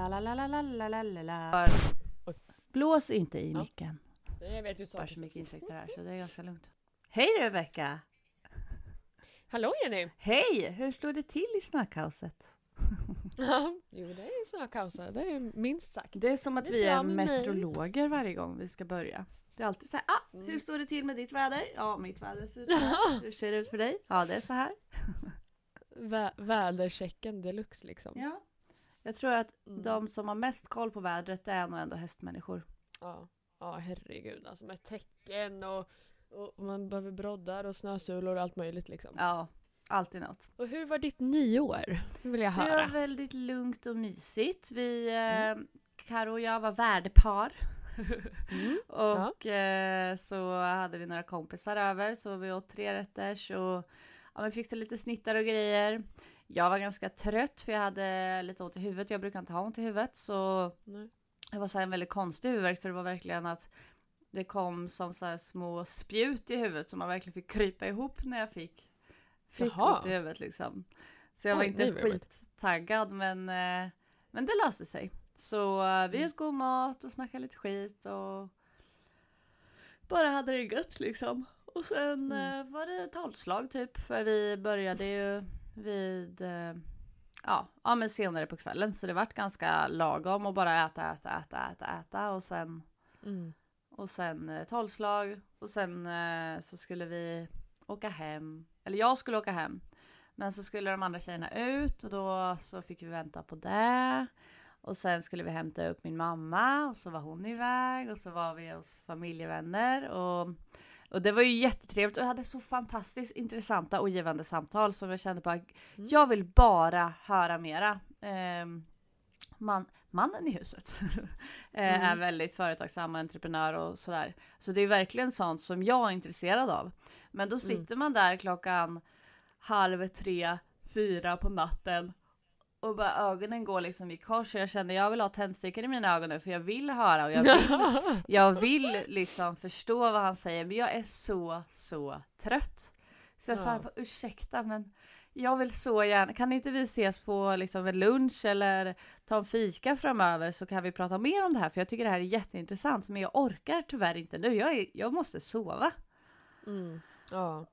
La, la, la, la, la, la, la, la. Blås inte i ja. micken. Jag vet ju saker. Det är så mycket insekter här så det är ganska lugnt. Hej Rebecka! Hallå Jenny! Hej! Hur står det till i snökaoset? ja, jo det är snökaos. det är minst sagt. Det är som att är vi är meteorologer varje gång vi ska börja. Det är alltid så här, ah, mm. hur står det till med ditt väder? Ja, mitt väder ser ut så här. Hur ser det ut för dig? Ja, det är så här. Vä väderchecken deluxe liksom. Ja. Jag tror att Mm. de som har mest koll på vädret är nog ändå hästmänniskor. Ja, ja herregud alltså med tecken och, och man behöver broddar och snösulor och allt möjligt liksom. Ja, alltid något. Och hur var ditt nyår? Det vill jag Det var höra. väldigt lugnt och mysigt. Vi, Mm. eh, Karo och jag var värdepar. Mm. och eh, så hade vi några kompisar över så vi åt tre rätters och ja, vi fixade lite snittar och grejer. Jag var ganska trött för jag hade lite ont i huvudet. Jag brukar inte ha ont i huvudet så Nej. det var så en väldigt konstig huvudvärk så det var verkligen att det kom som så här små spjut i huvudet som man verkligen fick krypa ihop när jag fick, fick Jaha. ont i huvudet liksom. Så jag var Oj, inte skittaggad men, eh, men det löste sig. Så eh, vi Mm. åt god mat och snackade lite skit och bara hade det gött liksom. Och sen Mm. eh, var det tolvslag typ för vi började ju vid eh, ja, ja men senare på kvällen så det vart ganska lagom att bara äta, äta, äta, äta, äta och sen Mm. och sen eh, tolvslag och sen eh, så skulle vi åka hem. Eller jag skulle åka hem. Men så skulle de andra tjejerna ut och då så fick vi vänta på det. Och sen skulle vi hämta upp min mamma och så var hon iväg och så var vi hos familjevänner och och det var ju jättetrevligt och jag hade så fantastiskt intressanta och givande samtal som jag kände på att Mm. jag vill bara höra mera. Ehm, man, mannen i huset eh, är Mm. väldigt företagsam och entreprenör och sådär. Så det är verkligen sånt som jag är intresserad av. Men då sitter man där klockan halv tre, fyra på natten och bara ögonen går liksom i kors och jag känner jag vill ha tändstickor i mina ögon nu för jag vill höra och jag vill, jag vill liksom förstå vad han säger men jag är så, så trött. Så jag sa Ja. bara, ursäkta men jag vill så gärna, kan inte vi ses på liksom en lunch eller ta en fika framöver så kan vi prata mer om det här för jag tycker det här är jätteintressant men jag orkar tyvärr inte nu, jag, är, jag måste sova. Mm. Ja.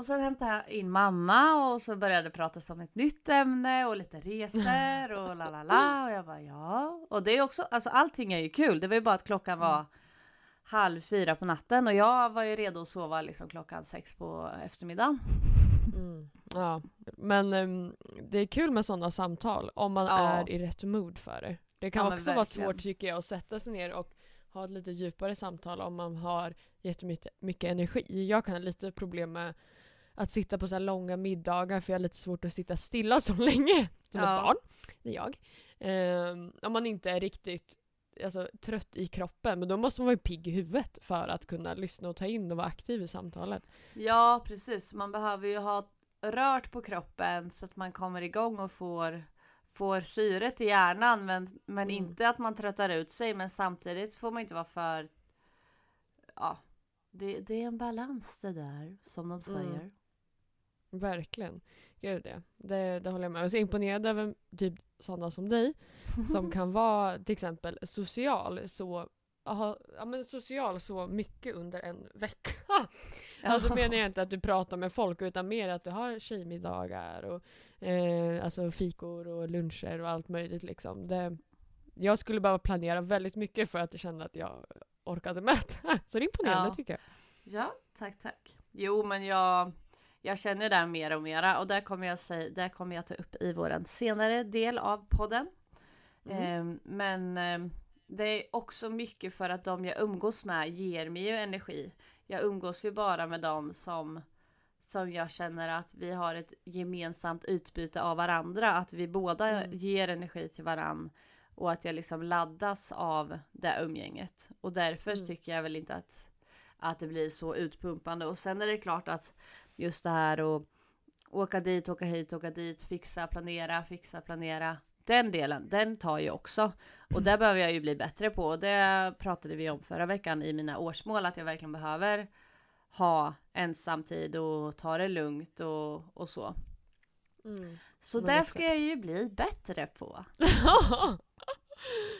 Och sen hämtade jag in mamma och så började det pratas om ett nytt ämne och lite resor och la la la och jag bara ja. Och det är också, alltså allting är ju kul. Det var ju bara att klockan var halv fyra på natten och jag var ju redo att sova liksom klockan sex på eftermiddagen. Mm. ja. Men ehm, det är kul med sådana samtal om man Ja. är i rätt mood för det. Det kan Ja, också vara svårt tycker jag att sätta sig ner och ha ett lite djupare samtal om man har jättemycket mycket energi. Jag kan ha lite problem med att sitta på så långa middagar för jag har lite svårt att sitta stilla så länge som Ja. ett barn. Det är jag. Ehm, om man inte är riktigt alltså, trött i kroppen men då måste man vara pigg i huvudet för att kunna lyssna och ta in och vara aktiv i samtalet. Ja precis, man behöver ju ha rört på kroppen så att man kommer igång och får får syret i hjärnan men, men Mm. inte att man tröttar ut sig men samtidigt får man inte vara för ja det, det är en balans det där som de säger. Verkligen. Gud ja. Det, det håller jag med. Jag är så imponerad över typ sådana som dig som kan vara till exempel social så aha, ja, men social så mycket under en vecka. Alltså menar jag inte att du pratar med folk utan mer att du har tjejmiddagar och eh, alltså fikor och luncher och allt möjligt liksom. Det, jag skulle behöva planera väldigt mycket för att kände att jag orkade med det. Så det är imponerande Ja. tycker jag. Ja, tack tack. Jo men jag, jag känner det mer och mera och där kommer jag, säga, där kommer jag ta upp i våran senare del av podden. Mm. Ehm, men ehm, det är också mycket för att de jag umgås med ger mig ju energi. Jag umgås ju bara med dem som som jag känner att vi har ett gemensamt utbyte av varandra. Att vi båda Mm. ger energi till varann. Och att jag liksom laddas av det umgänget. Och därför Mm. tycker jag väl inte att, att det blir så utpumpande. Och sen är det klart att just det här att åka dit, åka hit, åka dit, fixa, planera, fixa, planera. Den delen, den tar ju också. Och det behöver jag ju bli bättre på. Och det pratade vi om förra veckan i mina årsmål. Att jag verkligen behöver ha ensamtid och ta det lugnt och, och så. Mm. Så det ska jag ju bli bättre på.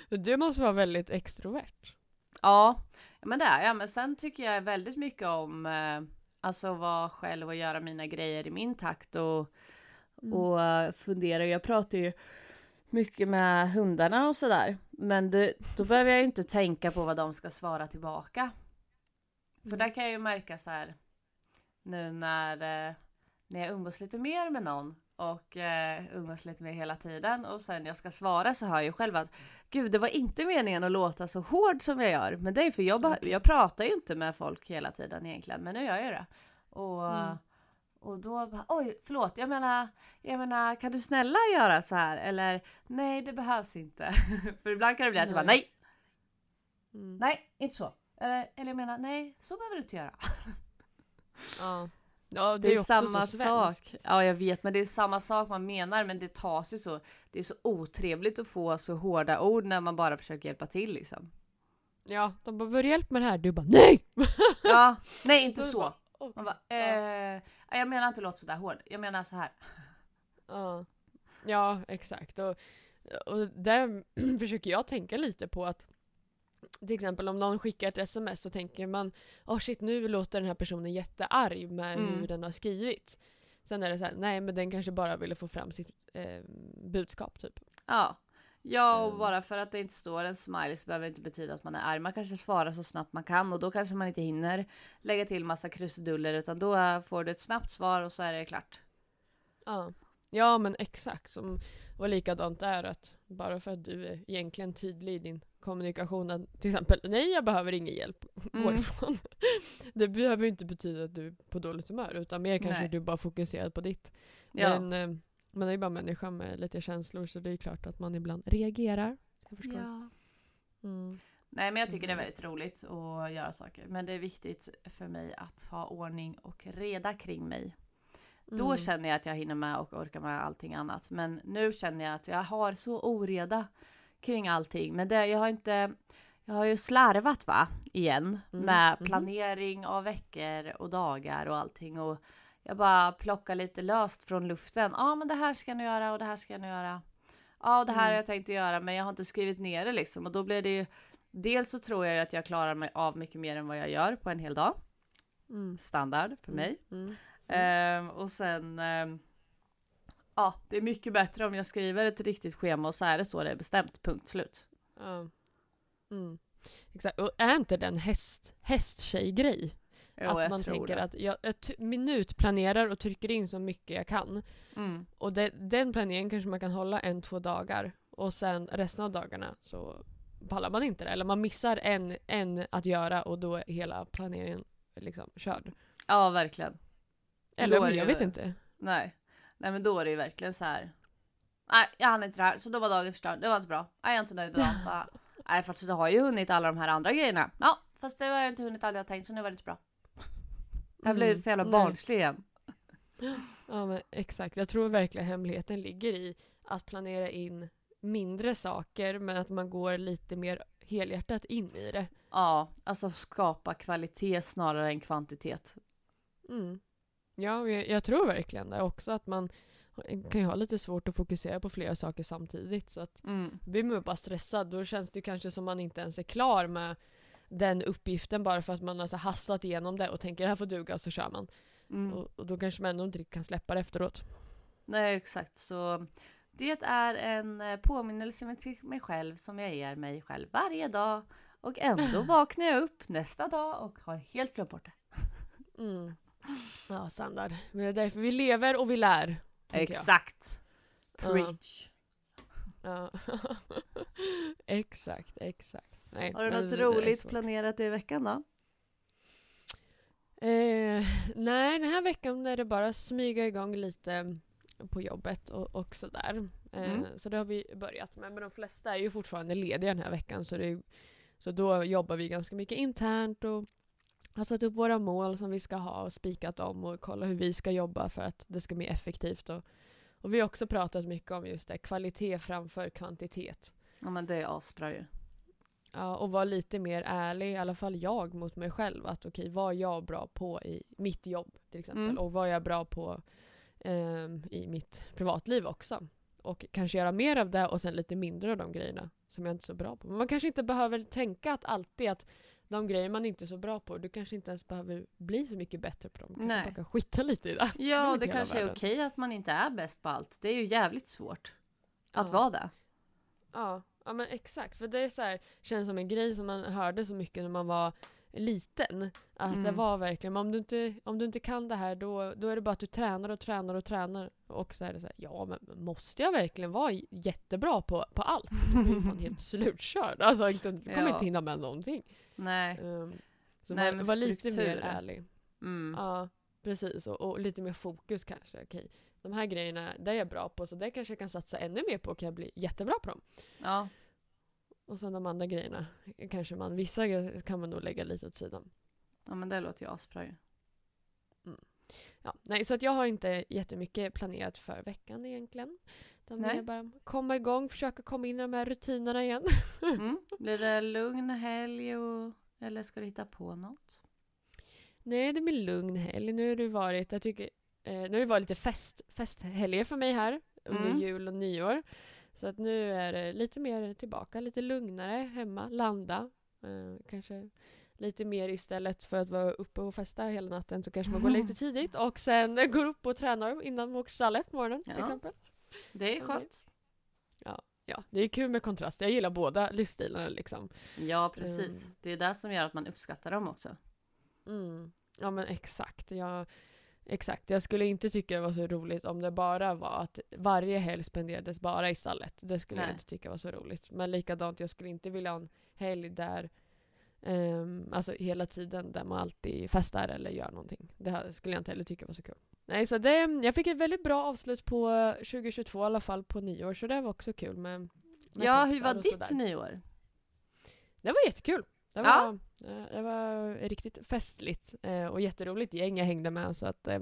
Du måste vara väldigt extrovert. Ja, men det är jag. Men sen tycker jag väldigt mycket om eh, alltså vara själv och göra mina grejer i min takt och, Mm. och fundera. Jag pratar ju mycket med hundarna och sådär. Men det, då behöver jag ju inte tänka på vad de ska svara tillbaka. För Mm. där kan jag ju märka så här nu när, eh, när jag umgås lite mer med någon och eh, umgås lite mer hela tiden och sen jag ska svara så hör jag själv att gud det var inte meningen att låta så hård som jag gör. Men det är för jag, jag pratar ju inte med folk hela tiden egentligen men nu gör jag det. Och, Mm. och då oj förlåt jag menar, jag menar kan du snälla göra så här eller nej det behövs inte. för ibland kan det bli att jag bara Nej. nej, Mm. nej inte så. Eller, eller jag menar nej så behöver du inte göra. Ja. Ja, det, Det är är, samma sak. Ja, jag vet, men det är samma sak man menar, men det tas ju så. Det är så otrevligt att få så hårda ord när man bara försöker hjälpa till liksom. Ja, de bara “börja hjälp med det här”. Du bara “nej!” Ja, nej inte så. Man bara, eh, jag menar inte låt sådär hård. Jag menar så här. Ja, ja exakt. Och, och där försöker jag tänka lite på att till exempel om någon skickar ett sms så tänker man oh shit nu låter den här personen jättearg med Mm. hur den har skrivit. Sen är det så här, nej men den kanske bara ville få fram sitt eh, budskap typ. Ja. Ja, och Mm. bara för att det inte står en smiley så behöver det inte betyda att man är arg. Man kanske svarar så snabbt man kan och då kanske man inte hinner lägga till massa krusiduller utan då får du ett snabbt svar och så är det klart. Ja, ja men exakt. Som, och likadant är att bara för att du är egentligen tydlig i din kommunikation att till exempel nej jag behöver ingen hjälp Mm. gå ifrån. Det behöver ju inte betyda att du är på dåligt humör utan mer kanske Nej. du bara fokuserad på ditt. Ja. Men eh, man är ju bara människa med lite känslor så det är ju klart att man ibland reagerar. Jag förstår. ja. Mm. Nej men jag tycker det är väldigt roligt att göra saker. Men det är viktigt för mig att ha ordning och reda kring mig. Då Mm. känner jag att jag hinner med och orkar med allting annat. Men nu känner jag att jag har så oreda kring allting. Men det, jag har inte... Jag har ju slarvat va, igen. Mm, Med mhm. planering av veckor och dagar och allting. Och jag bara plockar lite löst från luften. Ja men det här ska jag nu göra och det här ska jag nu göra. Ja och det här har Mm. jag tänkt att göra men jag har inte skrivit ner det liksom. Och då blir det ju... Dels så tror jag ju att jag klarar mig av mycket mer än vad jag gör på en hel dag. Mm. Standard för mig. Mm. Ehm, och sen... ehm, ja, det är mycket bättre om jag skriver ett riktigt schema och så är det så det är bestämt. Punkt slut. Ja. Mm. Exakt. Och är inte det en häst, hästtjej-grej? Att man tänker det. att jag, jag minutplanerar och trycker in så mycket jag kan. Mm. Och det, den planeringen kanske man kan hålla en, två dagar. Och sen resten av dagarna så pallar man inte det. Eller man missar en, en att göra och då är hela planeringen liksom körd. Ja, verkligen. Eller det jag ju- vet inte. Nej. Nej, men då är det ju verkligen så här. Nej, jag hann inte det här, så då var dagen förstörd. Det var inte bra. Nej, jag är inte nöjd idag. Bara, Nej, fast du har ju hunnit alla de här andra grejerna. Ja, fast det har jag inte hunnit allt jag tänkt, så nu var det inte bra. Jag blev så jävla Mm. Barnslig igen. Ja men exakt. Jag tror verkligen hemligheten ligger i att planera in mindre saker men att man går lite mer helhjärtat in i det. Ja, alltså skapa kvalitet snarare än kvantitet. Mm. Ja, jag, jag tror verkligen det också att man kan ju ha lite svårt att fokusera på flera saker samtidigt. Så att Mm. blir man bara stressad då känns det kanske som man inte ens är klar med den uppgiften bara för att man har så hastat igenom det och tänker det här får duga och så kör man. Mm. Och, och då kanske man ändå inte kan släppa det efteråt. Nej, exakt. Så det är en eh, påminnelse till mig själv som jag ger mig själv varje dag. Och ändå vaknar jag upp nästa dag och har helt glömt bort det. Mm. Ja, standard. Men det är därför vi lever och vi lär. jag. Exakt. Ja. Preach. Ja. exakt, exakt. Nej, Har du något roligt planerat i veckan då? Eh, nej, den här veckan är det bara smyga igång lite på jobbet och, och sådär. Eh, Mm. Så det har vi börjat med. Men de flesta är ju fortfarande lediga den här veckan. Så, det, är- så då jobbar vi ganska mycket internt och har satt upp våra mål som vi ska ha och spikat dem och kolla hur vi ska jobba för att det ska bli effektivt. Och, och vi har också pratat mycket om just det, kvalitet framför kvantitet. Ja men det är asbra ju. Ja, och vara lite mer ärlig, i alla fall jag, mot mig själv. Att okej, vad är jag bra på i mitt jobb till exempel? Mm. Och vad är jag bra på ehm, i mitt privatliv också? och kanske göra mer av det och sen lite mindre av de grejerna som jag inte är så bra på. Men man kanske inte behöver tänka att alltid att de grejer man inte är så bra på, du kanske inte ens behöver bli så mycket bättre på dem. Du kanske Nej. bara kan skita lite i det. Ja, är det hela kanske är världen. okej att man inte är bäst på allt. Det är ju jävligt svårt att Ja. vara det. Ja, ja men exakt. För det är så här, känns som en grej som man hörde så mycket när man var liten. Att det Mm. var verkligen, om du, inte, om du inte kan det här då, då är det bara att du tränar och tränar och tränar. Och så är det så här, ja men måste jag verkligen vara jättebra på, på allt? Du blir ju fan helt slutkörd. Alltså du kommer Ja. inte hinna med någonting. Nej. Um, så Nej, var, men var lite mer ärlig. Mm. Ja, precis. Och, och lite mer fokus kanske. Okej, de här grejerna, det är jag bra på så det kanske jag kan satsa ännu mer på och kan jag bli jättebra på dem. Ja. Och sen de andra grejerna kanske man, vissa kan man nog lägga lite åt sidan. ja, men det låter ju asbra ju. Ja, nej, så att jag har inte jättemycket planerat för veckan egentligen. Utan Nej. bara komma igång, försöka komma in i de här rutinerna igen. Mm. Blir det lugn helg och... eller ska du hitta på något? nej, det blir lugn helg. Nu har det varit, jag tycker, eh, nu har det varit lite fest, festhelger för mig här under Mm. jul och nyår. Så att nu är det lite mer tillbaka, lite lugnare hemma, landa. Eh, kanske lite mer istället för att vara uppe och festa hela natten så kanske man går lite tidigt och sen går upp och tränar innan man åker till stallet på morgonen till Ja. exempel. Det är skönt. Ja, det är kul med kontrast. Jag gillar båda livsstilarna liksom. Ja, precis. Mm. Det är det som gör att man uppskattar dem också. Mm. Ja men exakt. Jag, exakt. Jag skulle inte tycka det var så roligt om det bara var att varje helg spenderades bara i stallet. Det skulle jag Nej. inte tycka var så roligt. Men likadant, jag skulle inte vilja ha en helg där ehm, alltså hela tiden där man alltid festar eller gör någonting. Det här skulle jag inte heller tycka var så kul. Nej, så det, jag fick ett väldigt bra avslut på 2022 i alla fall på nyår, så det var också kul med, med Ja, hur var ditt nyår? Det var jättekul. Det var, Ja. eh, det var riktigt festligt eh, och jätteroligt gäng jag hängde med så att, eh,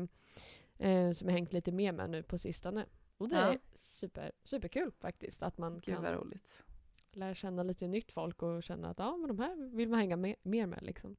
eh, som jag hängt lite mer med nu på sistone. Och det Ja. är super, superkul faktiskt att man Gud kan roligt. lära känna lite nytt folk och känna att ja, men de här vill man hänga med, mer med. Liksom.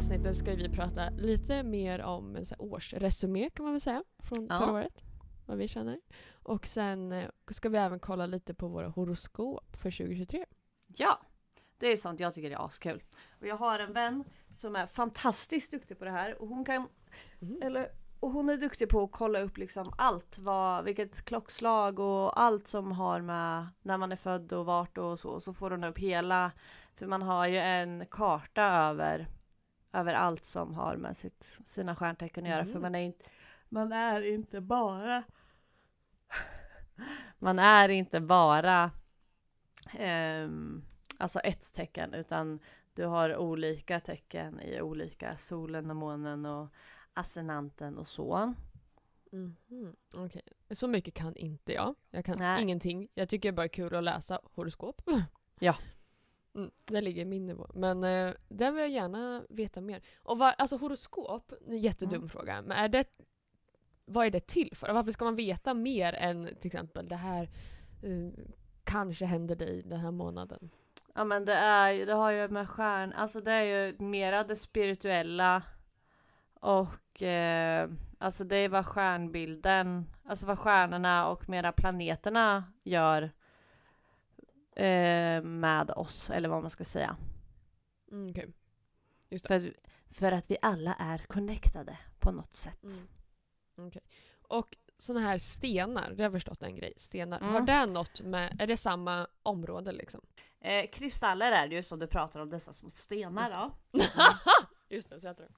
Avsnittet ska vi prata lite mer om en årsresumé kan man väl säga från Ja. förra året. Vad vi känner. Och sen eh, ska vi även kolla lite på våra horoskop för 2023. Ja, det är sånt jag tycker är askul. Och jag har en vän som är fantastiskt duktig på det här och hon kan Mhm. eller och hon är duktig på att kolla upp liksom allt, vad, vilket klockslag och allt som har med när man är född och vart och så. Så får hon upp hela, för man har ju en karta över, över allt som har med sitt, sina stjärntecken att göra. För Mhm. man är, inte, man är inte bara man är inte bara ehm, alltså ett tecken utan du har olika tecken i olika solen och månen och ascendenten och så. Mhm, okej. Så mycket kan inte jag. Jag kan Nej. ingenting. Jag tycker det är bara kul att läsa horoskop. Ja. Mm, det ligger i min nivå. Men eh, där vill jag gärna veta mer. Och vad, alltså horoskop, en jättedum Mm. fråga. Men är det, vad är det till för? Varför ska man veta mer än till exempel det här eh, kanske händer dig den här månaden? Ja men det är ju, det har ju med stjärn, alltså det är ju mera det spirituella och eh, alltså det är vad stjärnbilden, alltså vad stjärnorna och mera planeterna gör eh, med oss eller vad man ska säga. Mm, okej. Just För, för att vi alla är connectade på något sätt. Mm. Okej. Och sådana här stenar, det har jag förstått en grej. Stenar, Mm. har det något med, är det samma område liksom? Eh, kristaller är det ju som du pratar om, dessa små stenar då. Just det, så heter det.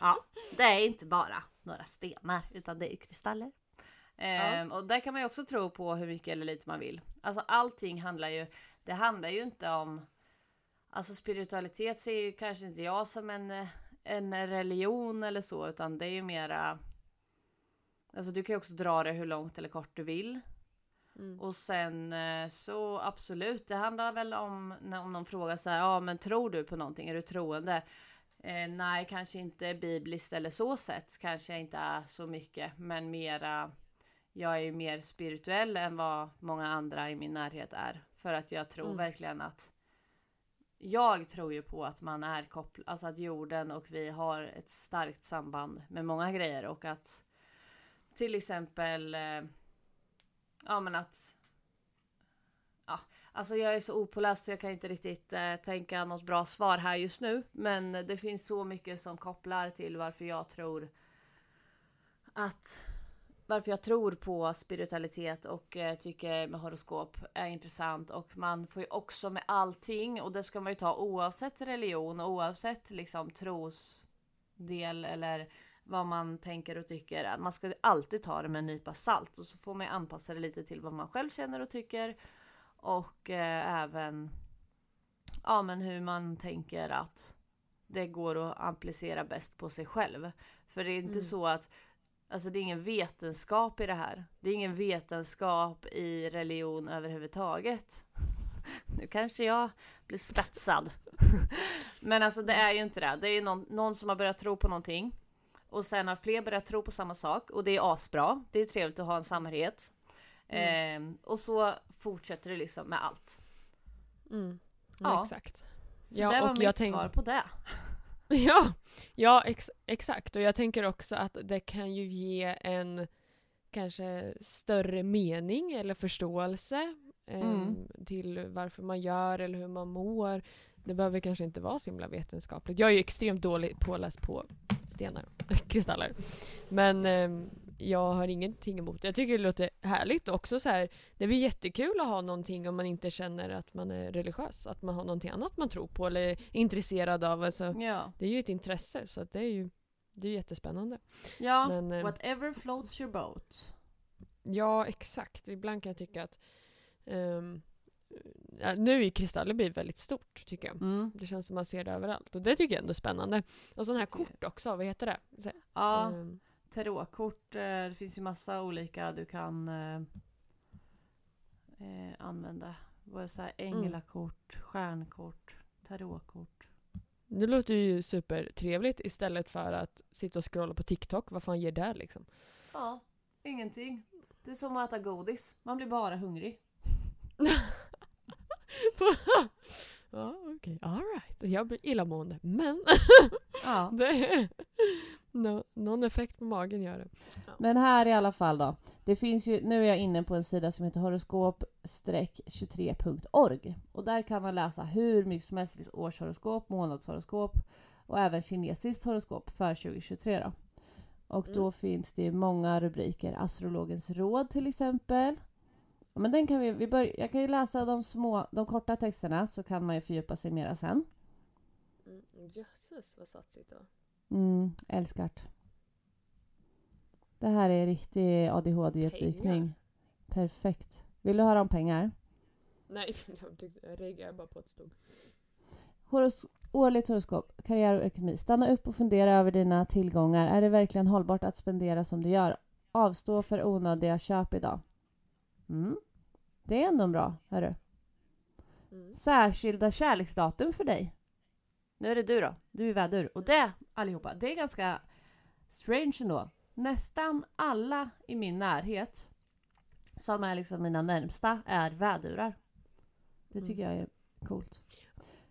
Ja, det är inte bara några stenar utan det är kristaller. Ehm, Och där kan man ju också tro på hur mycket eller lite man vill. Alltså allting handlar ju, det handlar ju inte om, alltså spiritualitet ser ju kanske inte jag som en, en religion eller så utan det är ju mera, alltså du kan ju också dra det hur långt eller kort du vill. Mm. Och sen eh, så absolut, det handlar väl om när om någon frågar så här, ja men tror du på någonting, är du troende? Eh, nej, kanske inte bibliskt eller så sett, kanske jag inte är så mycket, men mera, jag är mer spirituell än vad många andra i min närhet är. För att jag tror Mm. verkligen att jag tror ju på att man är kopplad, alltså att jorden och vi har ett starkt samband med många grejer och att till exempel eh, ja men att ja, alltså jag är så opåläst så jag kan inte riktigt eh, tänka något bra svar här just nu. Men det finns så mycket som kopplar till varför jag tror att varför jag tror på spiritualitet och eh, tycker med horoskop är intressant och man får ju också med allting och det ska man ju ta oavsett religion och oavsett liksom trosdel eller vad man tänker och tycker. Man ska alltid ta det med en nypa salt och så får man anpassa det lite till vad man själv känner och tycker och eh, även ja, men hur man tänker att det går att applicera bäst på sig själv. För det är inte mm. så att Alltså det är ingen vetenskap i det här. Det är ingen vetenskap i religion överhuvudtaget. Nu kanske jag blir spetsad. Men alltså det är ju inte det. Det är ju någon, någon, som har börjat tro på någonting. Och sen har fler börjat tro på samma sak. Och det är asbra. Det är trevligt att ha en samhörighet. Mm. Eh, och så fortsätter det liksom med allt. Mm. Ja, exakt. Så ja, det var mitt svar på det. ja, ja ex exakt. Och jag tänker också att det kan ju ge en kanske större mening eller förståelse eh, mm. till varför man gör eller hur man mår. Det behöver kanske inte vara så himla vetenskapligt. Jag är ju extremt dålig påläst på stenar, kristaller. Men eh, jag har ingenting emot det. Jag tycker det låter härligt också så här. Det är väl jättekul att ha någonting om man inte känner att man är religiös. Att man har någonting annat man tror på eller är intresserad av. Alltså, ja. Det är ju ett intresse så det är ju det är jättespännande. Ja, Men, eh, whatever floats your boat. Ja, exakt. Ibland kan jag tycka att um, nu är kristaller blivit väldigt stort tycker jag. Mm. Det känns som man ser det överallt och det tycker jag ändå är spännande. Och sådana här kort också, vad heter det? Så, ja. Um, tarotkort. Eh, det finns ju massa olika du kan eh, eh använda. Både så här mm. änglakort, mm. stjärnkort, tarotkort. Det låter ju supertrevligt istället för att sitta och scrolla på TikTok. Vad fan ger det liksom? Ja, ingenting. Det är som att äta godis. Man blir bara hungrig. ja, okej. Okay. Alright. Jag blir illamående. Men ja. det, No, någon effekt på magen gör det. Ja. Men här i alla fall då. Det finns ju, nu är jag inne på en sida som heter horoskop-23.org. Och där kan man läsa hur mycket som helst. Det finns årshoroskop, månadshoroskop och även kinesiskt horoskop för 2023 då. Och då mm. finns det många rubriker. Astrologens råd till exempel. Men den kan vi, vi bör, jag kan ju läsa de små, de korta texterna så kan man ju fördjupa sig mera sen. Mm, jösses vad satsigt då. Mm, älskat. Det här är riktig ADHD-djupdykning. Perfekt. Vill du höra om pengar? Nej, jag reagerar bara på att det stod. Horos årligt horoskop, karriär och ekonomi. Stanna upp och fundera över dina tillgångar. Är det verkligen hållbart att spendera som du gör? Avstå för onödiga köp idag. Mm. Det är ändå bra, hörru. Mm. Särskilda kärleksdatum för dig. Nu är det du då. Du är vädur. Och det, allihopa, det är ganska strange ändå. Nästan alla i min närhet som är liksom mina närmsta är vädurar. Det mm. tycker mm. jag är coolt.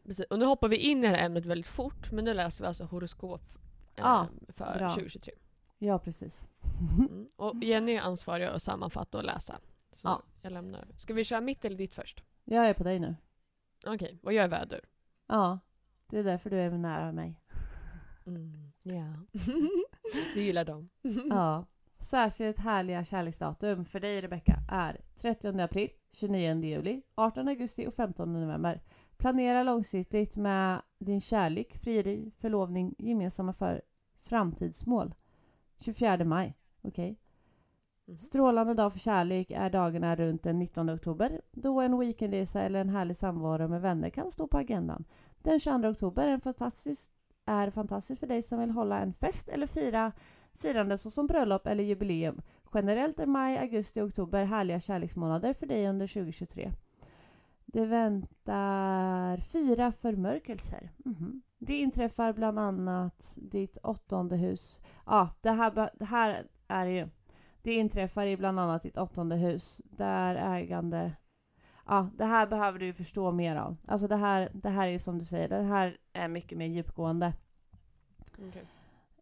Precis. Och nu hoppar vi in i det här ämnet väldigt fort, men nu läser vi alltså horoskop eh, ja, för bra. 2023. Ja, precis. mm. Och Jenny är ansvarig att sammanfatta och läsa. Så ja. jag lämnar. Ska vi köra mitt eller ditt först? Jag är på dig nu. Okej, okay. och jag är vädur. Ja. Det är därför du är nära mig. Mm, ja. du gillar dem. ja. Särskilt härliga kärleksdatum för dig Rebecka är 30 april, 29 juli, 18 augusti och 15 november. Planera långsiktigt med din kärlek, frieri, förlovning, gemensamma för framtidsmål. 24 maj. Okej. Okay. Mm. Strålande dag för kärlek är dagarna runt den 19 oktober då en weekendresa eller en härlig samvaro med vänner kan stå på agendan. Den 22 oktober är, fantastisk, är fantastiskt för dig som vill hålla en fest eller fira firande såsom bröllop eller jubileum. Generellt är maj, augusti och oktober härliga kärleksmånader för dig under 2023. Det väntar fyra förmörkelser. Mm -hmm. Det inträffar bland annat ditt åttonde hus. Ja, det här, det här är ju... Det inträffar i bland annat ditt åttonde hus där ägande ja, det här behöver du förstå mer av. Alltså det här, det här är som du säger, det här är mycket mer djupgående. Okej.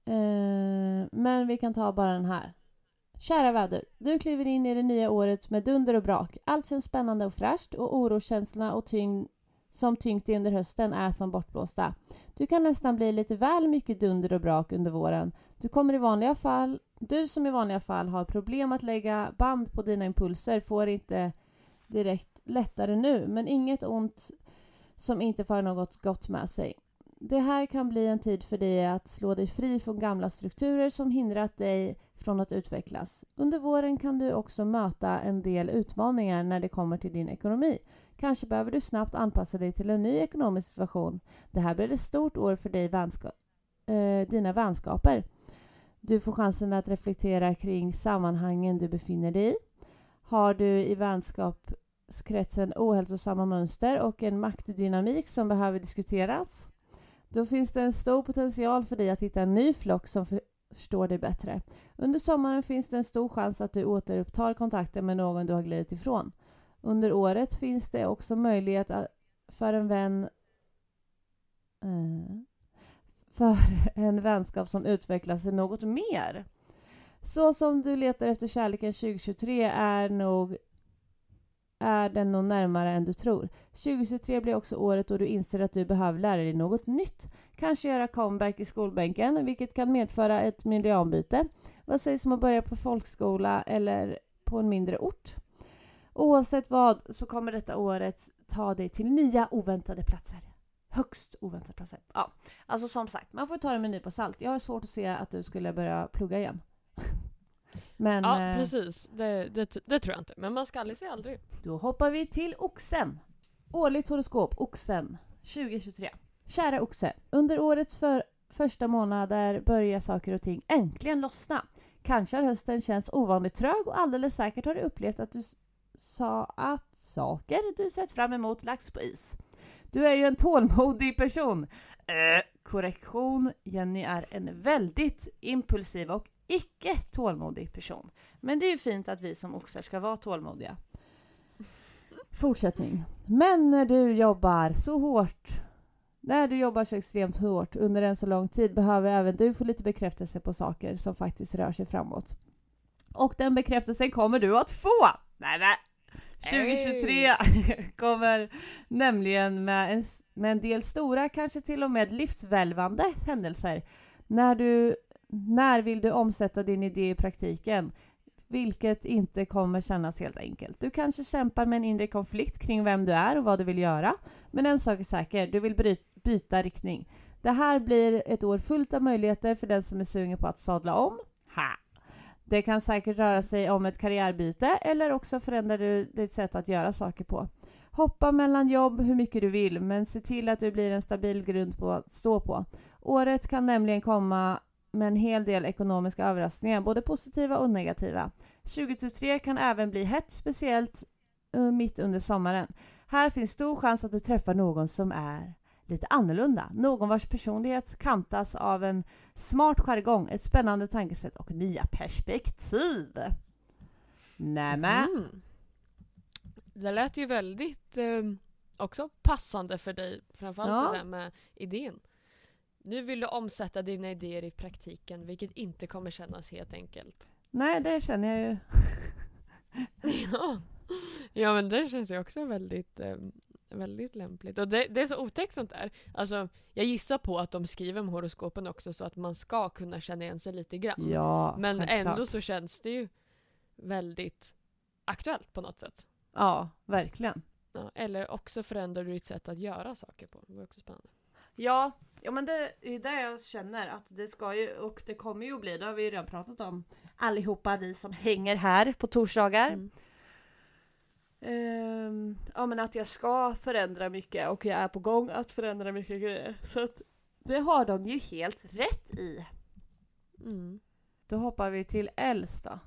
Eh, men vi kan ta bara den här. Kära väder, du kliver in i det nya året med dunder och brak. Allt känns spännande och fräscht och oroskänslorna och tyngd som tyngt dig under hösten är som bortblåsta. Du kan nästan bli lite väl mycket dunder och brak under våren. Du kommer i vanliga fall, du som i vanliga fall har problem att lägga band på dina impulser får inte direkt lättare nu, men inget ont som inte för något gott med sig. Det här kan bli en tid för dig att slå dig fri från gamla strukturer som hindrat dig från att utvecklas. Under våren kan du också möta en del utmaningar när det kommer till din ekonomi. Kanske behöver du snabbt anpassa dig till en ny ekonomisk situation. Det här blir ett stort år för dig vänska eh, dina vänskaper. Du får chansen att reflektera kring sammanhangen du befinner dig i. Har du i vänskapskretsen ohälsosamma mönster och en maktdynamik som behöver diskuteras? Då finns det en stor potential för dig att hitta en ny flock som förstår dig bättre. Under sommaren finns det en stor chans att du återupptar kontakten med någon du har glidit ifrån. Under året finns det också möjlighet äh, för en vän eh, för en vänskap som utvecklas till något mer. Så som du letar efter kärleken 2023 är nog är den nog närmare än du tror. 2023 blir också året då du inser att du behöver lära dig något nytt. Kanske göra comeback i skolbänken, vilket kan medföra ett miljöombyte. Vad sägs om att börja på folkskola eller på en mindre ort? Oavsett vad så kommer detta året ta dig till nya oväntade platser. Högst oväntade platser. Ja, alltså som sagt, man får ta det med en nypa salt. Jag har svårt att se att du skulle börja plugga igen. Men Ja, eh, precis. Det, det, det tror jag inte. Men man ska aldrig säga aldrig. då hoppar vi till oxen. Årligt horoskop, oxen, 2023. Kära oxe, under årets för första månader börjar saker och ting äntligen lossna. Kanske har hösten känts ovanligt trög och alldeles säkert har du upplevt att du sa att saker du sett fram emot lagts på is. Du är ju en tålmodig person. Äh, korrektion, Jenny är en väldigt impulsiv och icke tålmodig person. Men det är ju fint att vi som oxar ska vara tålmodiga. Fortsättning. Men när du jobbar så hårt, när du jobbar så extremt hårt under en så lång tid behöver även du få lite bekräftelse på saker som faktiskt rör sig framåt. Och den bekräftelsen kommer du att få! Nej, nej. 2023 kommer nämligen med en, med en del stora, kanske till och med livsvälvande händelser. När, du, när vill du omsätta din idé i praktiken? Vilket inte kommer kännas helt enkelt. Du kanske kämpar med en inre konflikt kring vem du är och vad du vill göra. Men en sak är säker, du vill bry- byta riktning. Det här blir ett år fullt av möjligheter för den som är sugen på att sadla om. Ha! Det kan säkert röra sig om ett karriärbyte eller också förändrar du ditt sätt att göra saker på. Hoppa mellan jobb hur mycket du vill men se till att du blir en stabil grund på att stå på. Året kan nämligen komma med en hel del ekonomiska överraskningar, både positiva och negativa. 2023 kan även bli hett, speciellt eh, mitt under sommaren. Här finns stor chans att du träffar någon som är lite annorlunda. Någon vars personlighet kantas av en smart jargong, ett spännande tankesätt och nya perspektiv. Nämen. Mm. Det lät ju väldigt eh, också passande för dig. Framförallt Ja. det där med idén. Nu vill du omsätta dina idéer i praktiken vilket inte kommer kännas helt enkelt. Nej, det känner jag ju. ja. ja men det känns ju också väldigt, eh, väldigt lämpligt. Och det, det är så otäckt sånt där. Alltså, jag gissar på att de skriver om horoskopen också så att man ska kunna känna igen sig lite grann. Ja, men självklart. ändå så känns det ju väldigt aktuellt på något sätt. Ja, verkligen. Ja, eller också förändrar du ditt sätt att göra saker på. Det var också spännande. Ja, ja men det är det jag känner att det ska ju och det kommer ju att bli. Det har vi ju redan pratat om allihopa ni som hänger här på torsdagar. Mm. Ehm, ja men att jag ska förändra mycket och jag är på gång att förändra mycket grejer. Så att det har de ju helt rätt i. Mm. Då hoppar vi till Els då.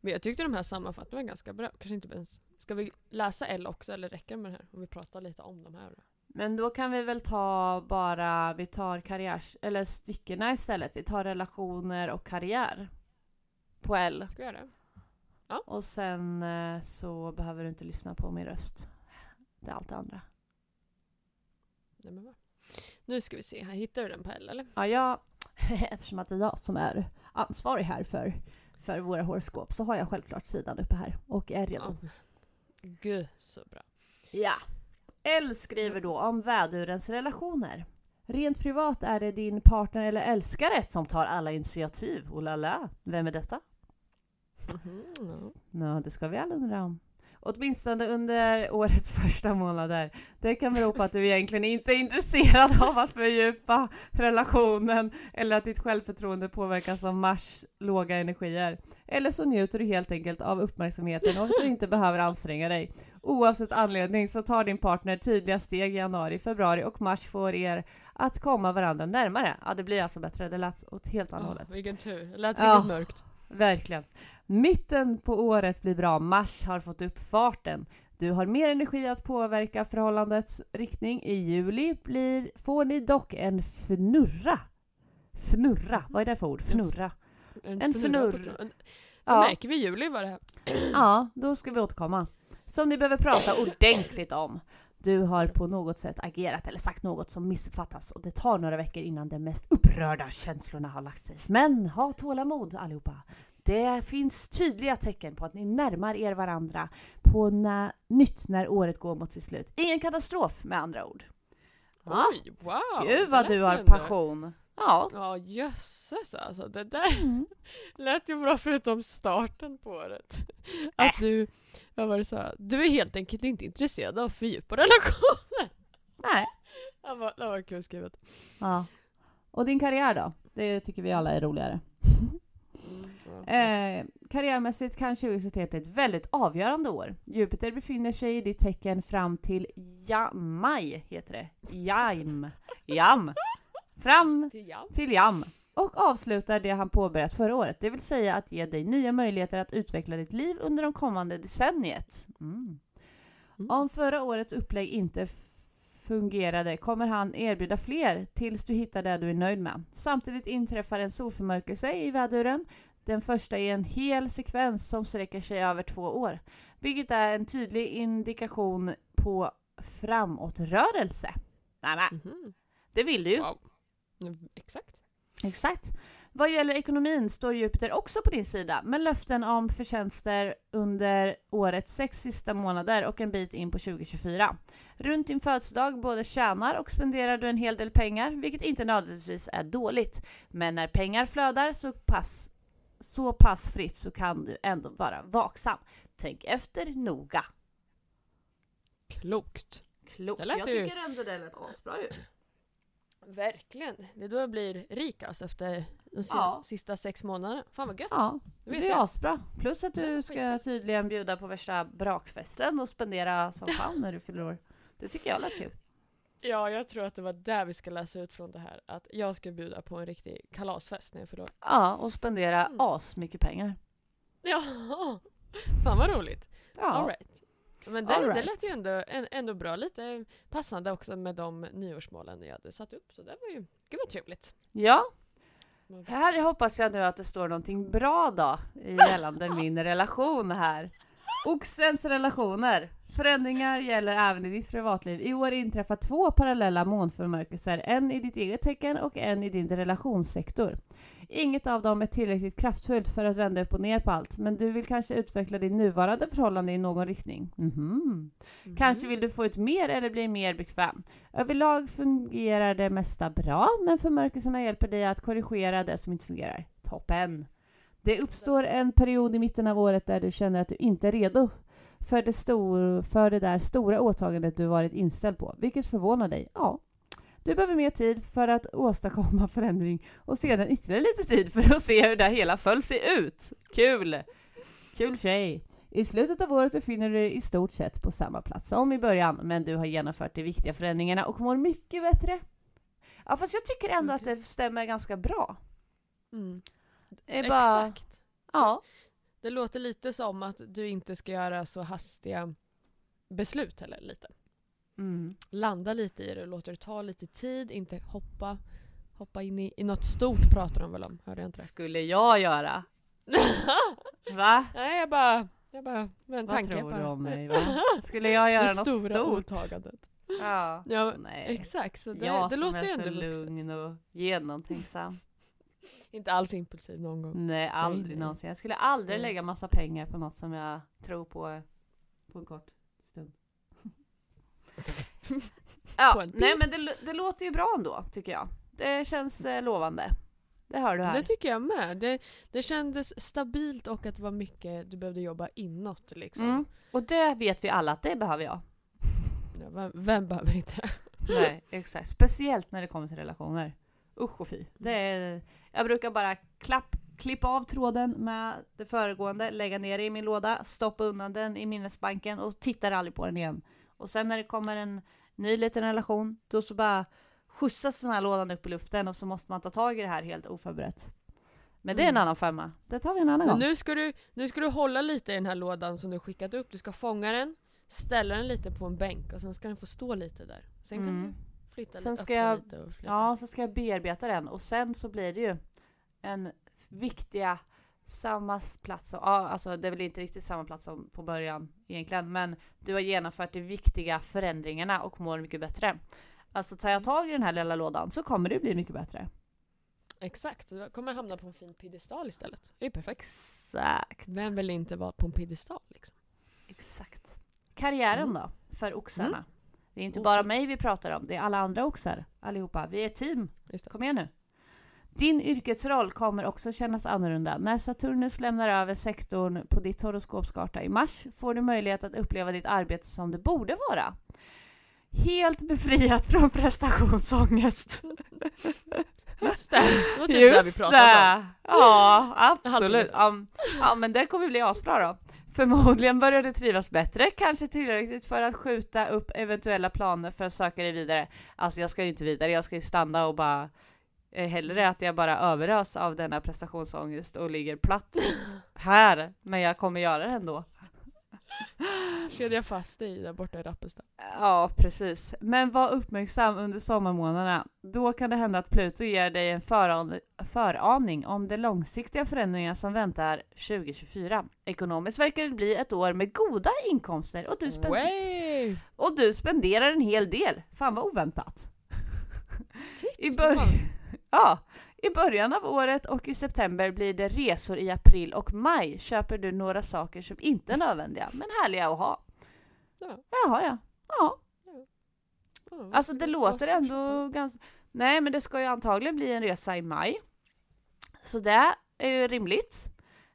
Men jag tyckte de här sammanfattningarna var ganska bra. Kanske inte ens... Ska vi läsa L också eller räcker det med det här? Om vi pratar lite om de här då. Men då kan vi väl ta bara, vi tar karriärs, eller styckena istället. Vi tar relationer och karriär. På L. Ska vi göra det? Och sen eh, så behöver du inte lyssna på min röst det är allt det andra. Nej, men va? Nu ska vi se, här hittar du den Pelle eller? Ja, jag, eftersom att det är jag som är ansvarig här för, för våra horoskop så har jag självklart sidan uppe här och är redo. Ja. Gud så bra. Ja. L skriver då om vädurens relationer. Rent privat är det din partner eller älskare som tar alla initiativ. Oh la la. Vem är detta? Mhm, ja. Ja, det ska vi alla undra om. Åtminstone under årets första månader. Det kan bero på att du egentligen inte är intresserad av att fördjupa relationen eller att ditt självförtroende påverkas av Mars låga energier. Eller så njuter du helt enkelt av uppmärksamheten och att du inte behöver anstränga dig. Oavsett anledning så tar din partner tydliga steg i januari, februari och mars får er att komma varandra närmare. Ja, det blir alltså bättre. Det lät åt helt andra Åh, hållet. vilken tur. Det lät Ja. riktigt mörkt. Verkligen. Mitten på året blir bra. Mars har fått upp farten. Du har mer energi att påverka förhållandets riktning. I juli blir, får ni dock en fnurra. Fnurra, vad är det för ord? Fnurra. En fnurr. Det Ja, märker vi i juli var det här. ja, då ska vi återkomma. Som ni behöver prata ordentligt om. Du har på något sätt agerat eller sagt något som missuppfattas och det tar några veckor innan de mest upprörda känslorna har lagt sig. Men ha tålamod allihopa. Det finns tydliga tecken på att ni närmar er varandra på nytt när året går mot sitt slut. Ingen katastrof med andra ord. Ja. Oj, wow! Gud vad du har passion. Ja. Ja jösses alltså. Det där Mm. lät ju bra förutom starten på året. Äh. Att du, vad var det så? Du är helt enkelt inte intresserad av fördjupa relationer. Nej. Det var, det var kul skrivet. Ja. Och din karriär då? Det tycker vi alla är roligare. Ja. Eh, karriärmässigt kan 2023 bli ett väldigt avgörande år. Jupiter befinner sig i ditt tecken fram till ja, maj, heter det. Jam. Jam. Fram Till Jan. till jam. Och avslutar det han påbörjat förra året, det vill säga att ge dig nya möjligheter att utveckla ditt liv under de kommande decenniet. Mm. Mm. Om förra årets upplägg inte fungerade kommer han erbjuda fler tills du hittar det du är nöjd med. Samtidigt inträffar en solförmörkelse i väduren. Den första i en hel sekvens som sträcker sig över två år. Vilket är en tydlig indikation på framåtrörelse. Nämen, Mhm. det vill du ju. Wow. Mm, Exakt. Exakt. Vad gäller ekonomin står Jupiter också på din sida med löften om förtjänster under årets sex sista månader och en bit in på 2024. Runt din födelsedag både tjänar och spenderar du en hel del pengar, vilket inte nödvändigtvis är dåligt. Men när pengar flödar så pass, så pass fritt så kan du ändå vara vaksam. Tänk efter noga. Klokt. Klokt. Jag ju- tycker ändå det lät asbra ju. Verkligen. Det är då jag blir rik alltså efter de Ja. sista sex månaderna. Fan vad gött. Ja, det blir jag. asbra. Plus att du ska tydligen bjuda på värsta brakfesten och spendera som fan när du fyller år. Det tycker jag lät kul. Ja, jag tror att det var där vi ska läsa ut från det här. Att jag ska bjuda på en riktig kalasfest när jag fyller år. Ja, och spendera Mm. as mycket pengar. Ja, fan vad roligt. Ja, All right. Men det, All det right. lät ju ändå, ändå bra. Lite passande också med de nyårsmålen jag hade satt upp. Så det var ju, gud vad trevligt. ja. Här hoppas jag nu att det står någonting bra då gällande min relation här. Oxens relationer. Förändringar gäller även i ditt privatliv. I år inträffar två parallella månförmörkelser, en i ditt eget tecken och en i din relationssektor. Inget av dem är tillräckligt kraftfullt för att vända upp och ner på allt, men du vill kanske utveckla din nuvarande förhållande i någon riktning. Mhm. Mhm. Kanske vill du få ut mer eller bli mer bekväm. Överlag fungerar det mesta bra, men förmörkelserna hjälper dig att korrigera det som inte fungerar. Toppen! Det uppstår en period i mitten av året där du känner att du inte är redo för det, stor, för det där stora åtagandet du varit inställd på, vilket förvånar dig. Ja. Du behöver mer tid för att åstadkomma förändring och sedan ytterligare lite tid för att se hur det hela föll sig ut. Kul! Kul tjej! I slutet av året befinner du dig i stort sett på samma plats som i början, men du har genomfört de viktiga förändringarna och mår mycket bättre. Ja, fast jag tycker ändå att det stämmer ganska bra. Mm. Det är bara... Exakt. Ja. Det låter lite som att du inte ska göra så hastiga beslut heller lite. Mm. Landa lite i det låta det ta lite tid, inte hoppa, hoppa in i, i något stort pratar de väl om, hörde jag inte det? Skulle jag göra? Va? Nej jag bara, Jag bara, med en Vad tanke tror bara. du om mig va? Skulle jag göra det något stora stort? åtagandet. Ja. Ja, Nej. exakt. Så det, jag det som låter är så lugn och genomtänksam. Inte alls impulsiv någon gång. Nej, aldrig nej. någonsin. Jag skulle aldrig Nej. lägga massa pengar på något som jag tror på på en kort stund. Ja, nej men det, det låter ju bra ändå, tycker jag. Det känns eh, lovande. Det hör du här. Det tycker jag med. Det, det kändes stabilt och att det var mycket du behövde jobba inåt liksom. Mm. Och det vet vi alla att det behöver jag. Ja, vem, vem behöver inte det? Nej, exakt. Speciellt när det kommer till relationer. Usch och fy. Det är, jag brukar bara klapp, klippa av tråden med det föregående, lägga ner det i min låda, stoppa undan den i minnesbanken och tittar aldrig på den igen. Och sen när det kommer en ny liten relation, då så bara skjutsas den här lådan upp i luften och så måste man ta tag i det här helt oförberett. Men det är en Mm. annan femma. Det tar vi en annan Men gång. nu ska, du, nu ska du hålla lite i den här lådan som du skickat upp. Du ska fånga den, ställa den lite på en bänk och sen ska den få stå lite där. Sen kan Mm. du flytta Sen ska jag- lite och flytta. Ja, så ska jag bearbeta den och sen så blir det ju en viktiga samma plats som, ja, alltså det är väl inte riktigt samma plats som på början egentligen, men du har genomfört de viktiga förändringarna och mår mycket bättre. Alltså tar jag tag i den här lilla lådan så kommer det bli mycket bättre. Exakt, och du kommer hamna på en fin piedestal istället. Det är perfekt. Exakt. Vem vill inte vara på en piedestal liksom? Exakt. Karriären Mm. då, för oxarna. Mm. Det är inte bara mig vi pratar om, det är alla andra oxar allihopa. Vi är ett team. Just. Kom igen nu. Din yrkesroll kommer också kännas annorlunda. När Saturnus lämnar över sektorn på ditt horoskopskarta i mars får du möjlighet att uppleva ditt arbete som det borde vara. Helt befriat från prestationsångest. Just det, det var typ det vi Just pratade om. Ja, absolut. ja, men det kommer bli asbra då. Förmodligen börjar du trivas bättre, kanske tillräckligt för att skjuta upp eventuella planer för att söka dig vidare. Alltså jag ska ju inte vidare, jag ska ju stanna och bara eh, hellre att jag bara överös av denna prestationsångest och ligger platt här, men jag kommer göra det ändå. Kedja fast dig där borta i Rappestad. Ja, precis. Men var uppmärksam under sommarmånaderna. Då kan det hända att Pluto ger dig en föran föraning om de långsiktiga förändringar som väntar 2024. Ekonomiskt verkar det bli ett år med goda inkomster och du, spend och du spenderar en hel del. Fan vad oväntat. I, Titt, bör fan. ja, I början av året och i september blir det resor i april och maj. Köper du några saker som inte är nödvändiga men härliga att ha. Ja. Jaha ja. Ja. Alltså det låter ändå ganska... Nej men det ska ju antagligen bli en resa i maj. Så det är ju rimligt.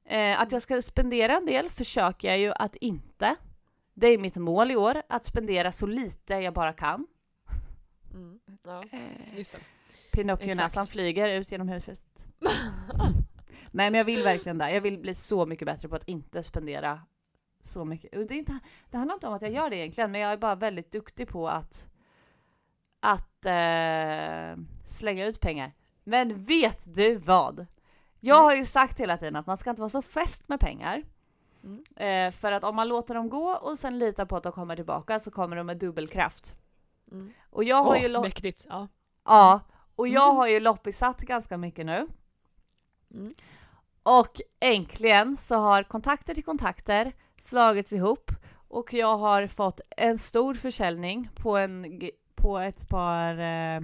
Eh, att jag ska spendera en del försöker jag ju att inte. Det är mitt mål i år, att spendera så lite jag bara kan. Mm. Ja, just det. Pinocchio-näsan flyger ut genom huset. Nej men jag vill verkligen det. Jag vill bli så mycket bättre på att inte spendera så mycket. Det, är inte, det handlar inte om att jag gör det egentligen, men jag är bara väldigt duktig på att, att eh, slänga ut pengar. Men vet du vad? Jag har ju sagt hela tiden att man ska inte vara så fäst med pengar. Mm. Eh, för att om man låter dem gå och sen litar på att de kommer tillbaka så kommer de med dubbelkraft. Mm. Och jag har Åh, ju mäktigt. Ja. Ja, och jag Mm. har ju loppisat ganska mycket nu. Mm. Och äntligen så har kontakter till kontakter slagits ihop och jag har fått en stor försäljning på, en, på ett par eh,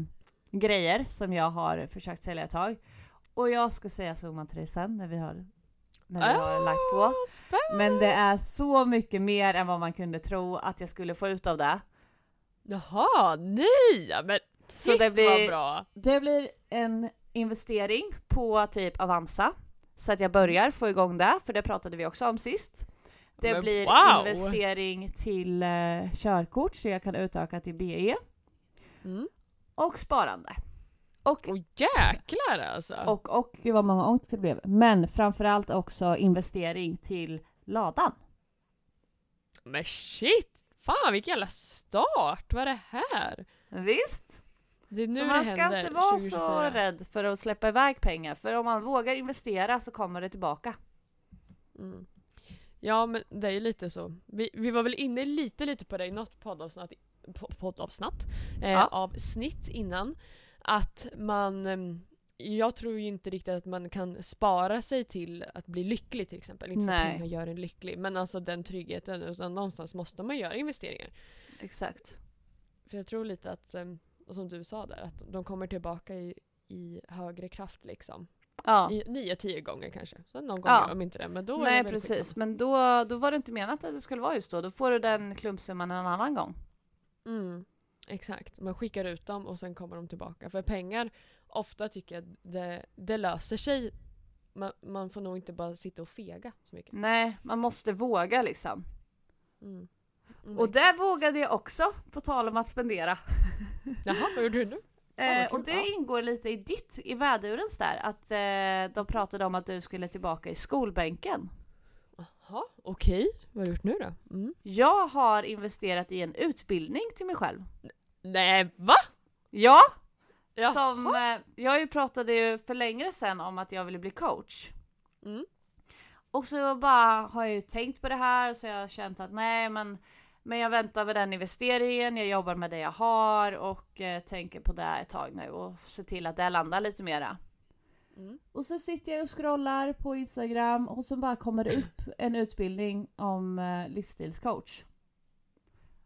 grejer som jag har försökt sälja ett tag. Och jag ska säga summan till dig sen när vi har, när vi har lagt på. Ah, spännande. Men det är så mycket mer än vad man kunde tro att jag skulle få ut av det. Jaha, nej! Men Så shit det blir, bra. Det blir en investering på typ Avanza. Så att jag börjar få igång det, för det pratade vi också om sist. Det Men blir wow! investering till eh, körkort så jag kan utöka till BE. Mm. Och sparande. Och, Och jäklar alltså. och, och gud vad många ångest det blev. Men framförallt också investering till ladan. Men shit! Fan vilken jävla start! Vad är det här? Visst? Det är nu så man det ska händer, inte vara 2024. så rädd för att släppa iväg pengar. För om man vågar investera så kommer det tillbaka. Mm. Ja men det är ju lite så. Vi, vi var väl inne lite lite på det i något poddavsnitt, po- poddavsnitt eh, Ja. av snitt innan. Att man, em, jag tror ju inte riktigt att man kan spara sig till att bli lycklig till exempel. Inte för att Nej. pengar gör en lycklig. Men alltså den tryggheten, utan någonstans måste man göra investeringar. Exakt. För jag tror lite att, em, och som du sa där, att de kommer tillbaka i, i högre kraft liksom. Ja. I nio, tio gånger kanske. Så någon gång Ja. gör de inte det. Men då Nej det precis, skitsamma. men då, då var det inte menat att det skulle vara just då. Då får du den klumpsumman en annan gång. Mm, exakt. Man skickar ut dem och sen kommer de tillbaka. För pengar, ofta tycker jag det, det löser sig. Man, man får nog inte bara sitta och fega så mycket. Nej, man måste våga liksom. Mm. Mm. Och det vågade jag också, på tal om att spendera. Jaha, vad gjorde du nu? Eh, och det ingår lite i ditt, i vädurens där, att eh, de pratade om att du skulle tillbaka i skolbänken. Jaha, okej. Vad har du gjort nu då? Mm. Jag har investerat i en utbildning till mig själv. Nej, va? Ja, Jaha. som, eh, jag ju pratade ju för längre sedan om att jag ville bli coach. Mm. Och så bara har jag ju tänkt på det här och så har jag känt att nej men men jag väntar med den investeringen, jag jobbar med det jag har och eh, tänker på det ett tag nu och ser till att det landar lite mera. Mm. Och så sitter jag och scrollar på Instagram och så bara kommer det upp en utbildning om eh, livsstilscoach.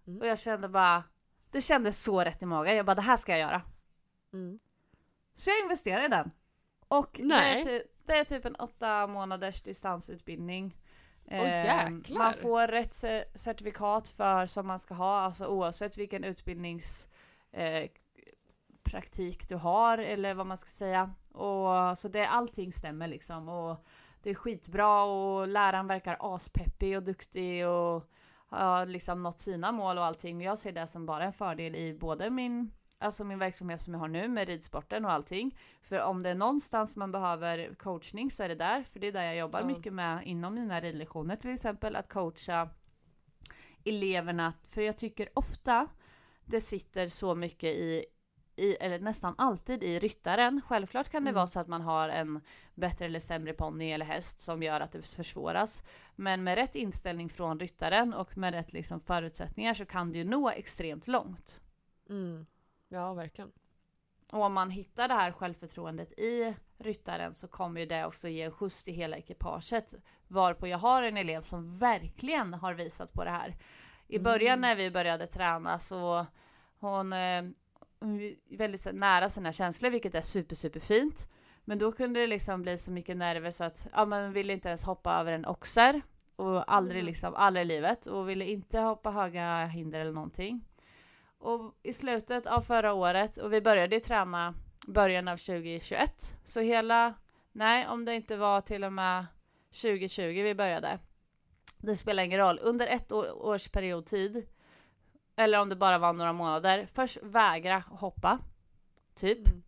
Mm. Och jag kände bara, det kändes så rätt i magen. Jag bara det här ska jag göra. Mm. Så jag investerade i den. Och det är, Nej. ty- det är typ en åtta månaders distansutbildning. Jäklar. man får rätt ce- certifikat för som man ska ha, alltså oavsett vilken utbildnings eh, du har eller vad man ska säga. Och, så det, allting stämmer liksom. Och det är skitbra och läraren verkar aspeppig och duktig och har liksom nått sina mål och allting. Jag ser det som bara en fördel i både min Alltså min verksamhet som jag har nu med ridsporten och allting. För om det är någonstans man behöver coachning så är det där. För det är där jag jobbar Ja. mycket med inom mina ridlektioner till exempel. Att coacha eleverna. För jag tycker ofta det sitter så mycket i, i eller nästan alltid i ryttaren. Självklart kan det Mm. vara så att man har en bättre eller sämre ponny eller häst som gör att det försvåras. Men med rätt inställning från ryttaren och med rätt liksom förutsättningar så kan det ju nå extremt långt. Mm. Ja, verkligen. Och om man hittar det här självförtroendet i ryttaren så kommer ju det också ge en skjuts till hela ekipaget. Varpå jag har en elev som verkligen har visat på det här. I Mm. början när vi började träna så hon eh, väldigt nära sina känslor vilket är super super fint. Men då kunde det liksom bli så mycket nerver så att ja, man ville inte ens hoppa över en oxer. Och aldrig Mm. liksom, aldrig i livet. Och ville inte hoppa höga hinder eller någonting. Och i slutet av förra året, och vi började ju träna början av 2021. Så hela, nej om det inte var till och med 2020 vi började. Det spelar ingen roll. Under ett års period tid, eller om det bara var några månader, först vägra hoppa. Typ. Mm.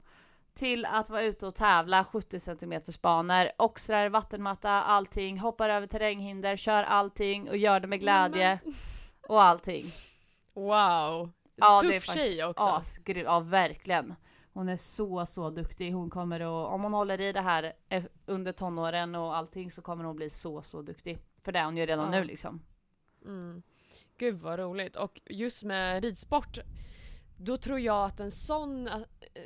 Till att vara ute och tävla 70 cm banor, oxrar, vattenmatta, allting, hoppar över terränghinder, kör allting och gör det med glädje Men- och allting. Wow! Ja, Tuff det är faktiskt tjej också. Asgrym, ja verkligen. Hon är så så duktig. Hon kommer att, om hon håller i det här eh, under tonåren och allting så kommer hon bli så så duktig. För det är hon ju redan Ja. nu liksom. Mm. Gud vad roligt. Och just med ridsport, då tror jag att en sån,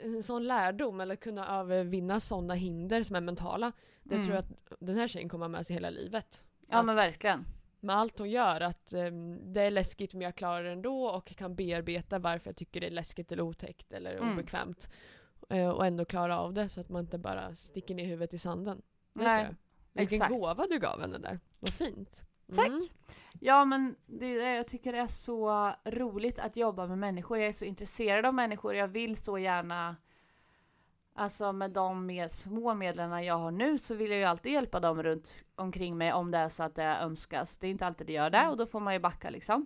en sån lärdom, eller kunna övervinna sådana hinder som är mentala, det Mm. tror jag att den här tjejen kommer ha med sig hela livet. Ja Att- men verkligen. Med allt hon gör, att ehm, det är läskigt men jag klarar det ändå och kan bearbeta varför jag tycker det är läskigt eller otäckt eller Mm. obekvämt. Eh, och ändå klara av det så att man inte bara sticker ner huvudet i sanden. Det Nej. Vilken exakt. gåva du gav henne där. Vad fint. Tack. Mm. Ja men det jag tycker det är så roligt att jobba med människor. Jag är så intresserad av människor. Jag vill så gärna Alltså med de med små medlen jag har nu så vill jag ju alltid hjälpa dem runt omkring mig om det är så att det önskas. Det är inte alltid det gör det Mm. och då får man ju backa liksom.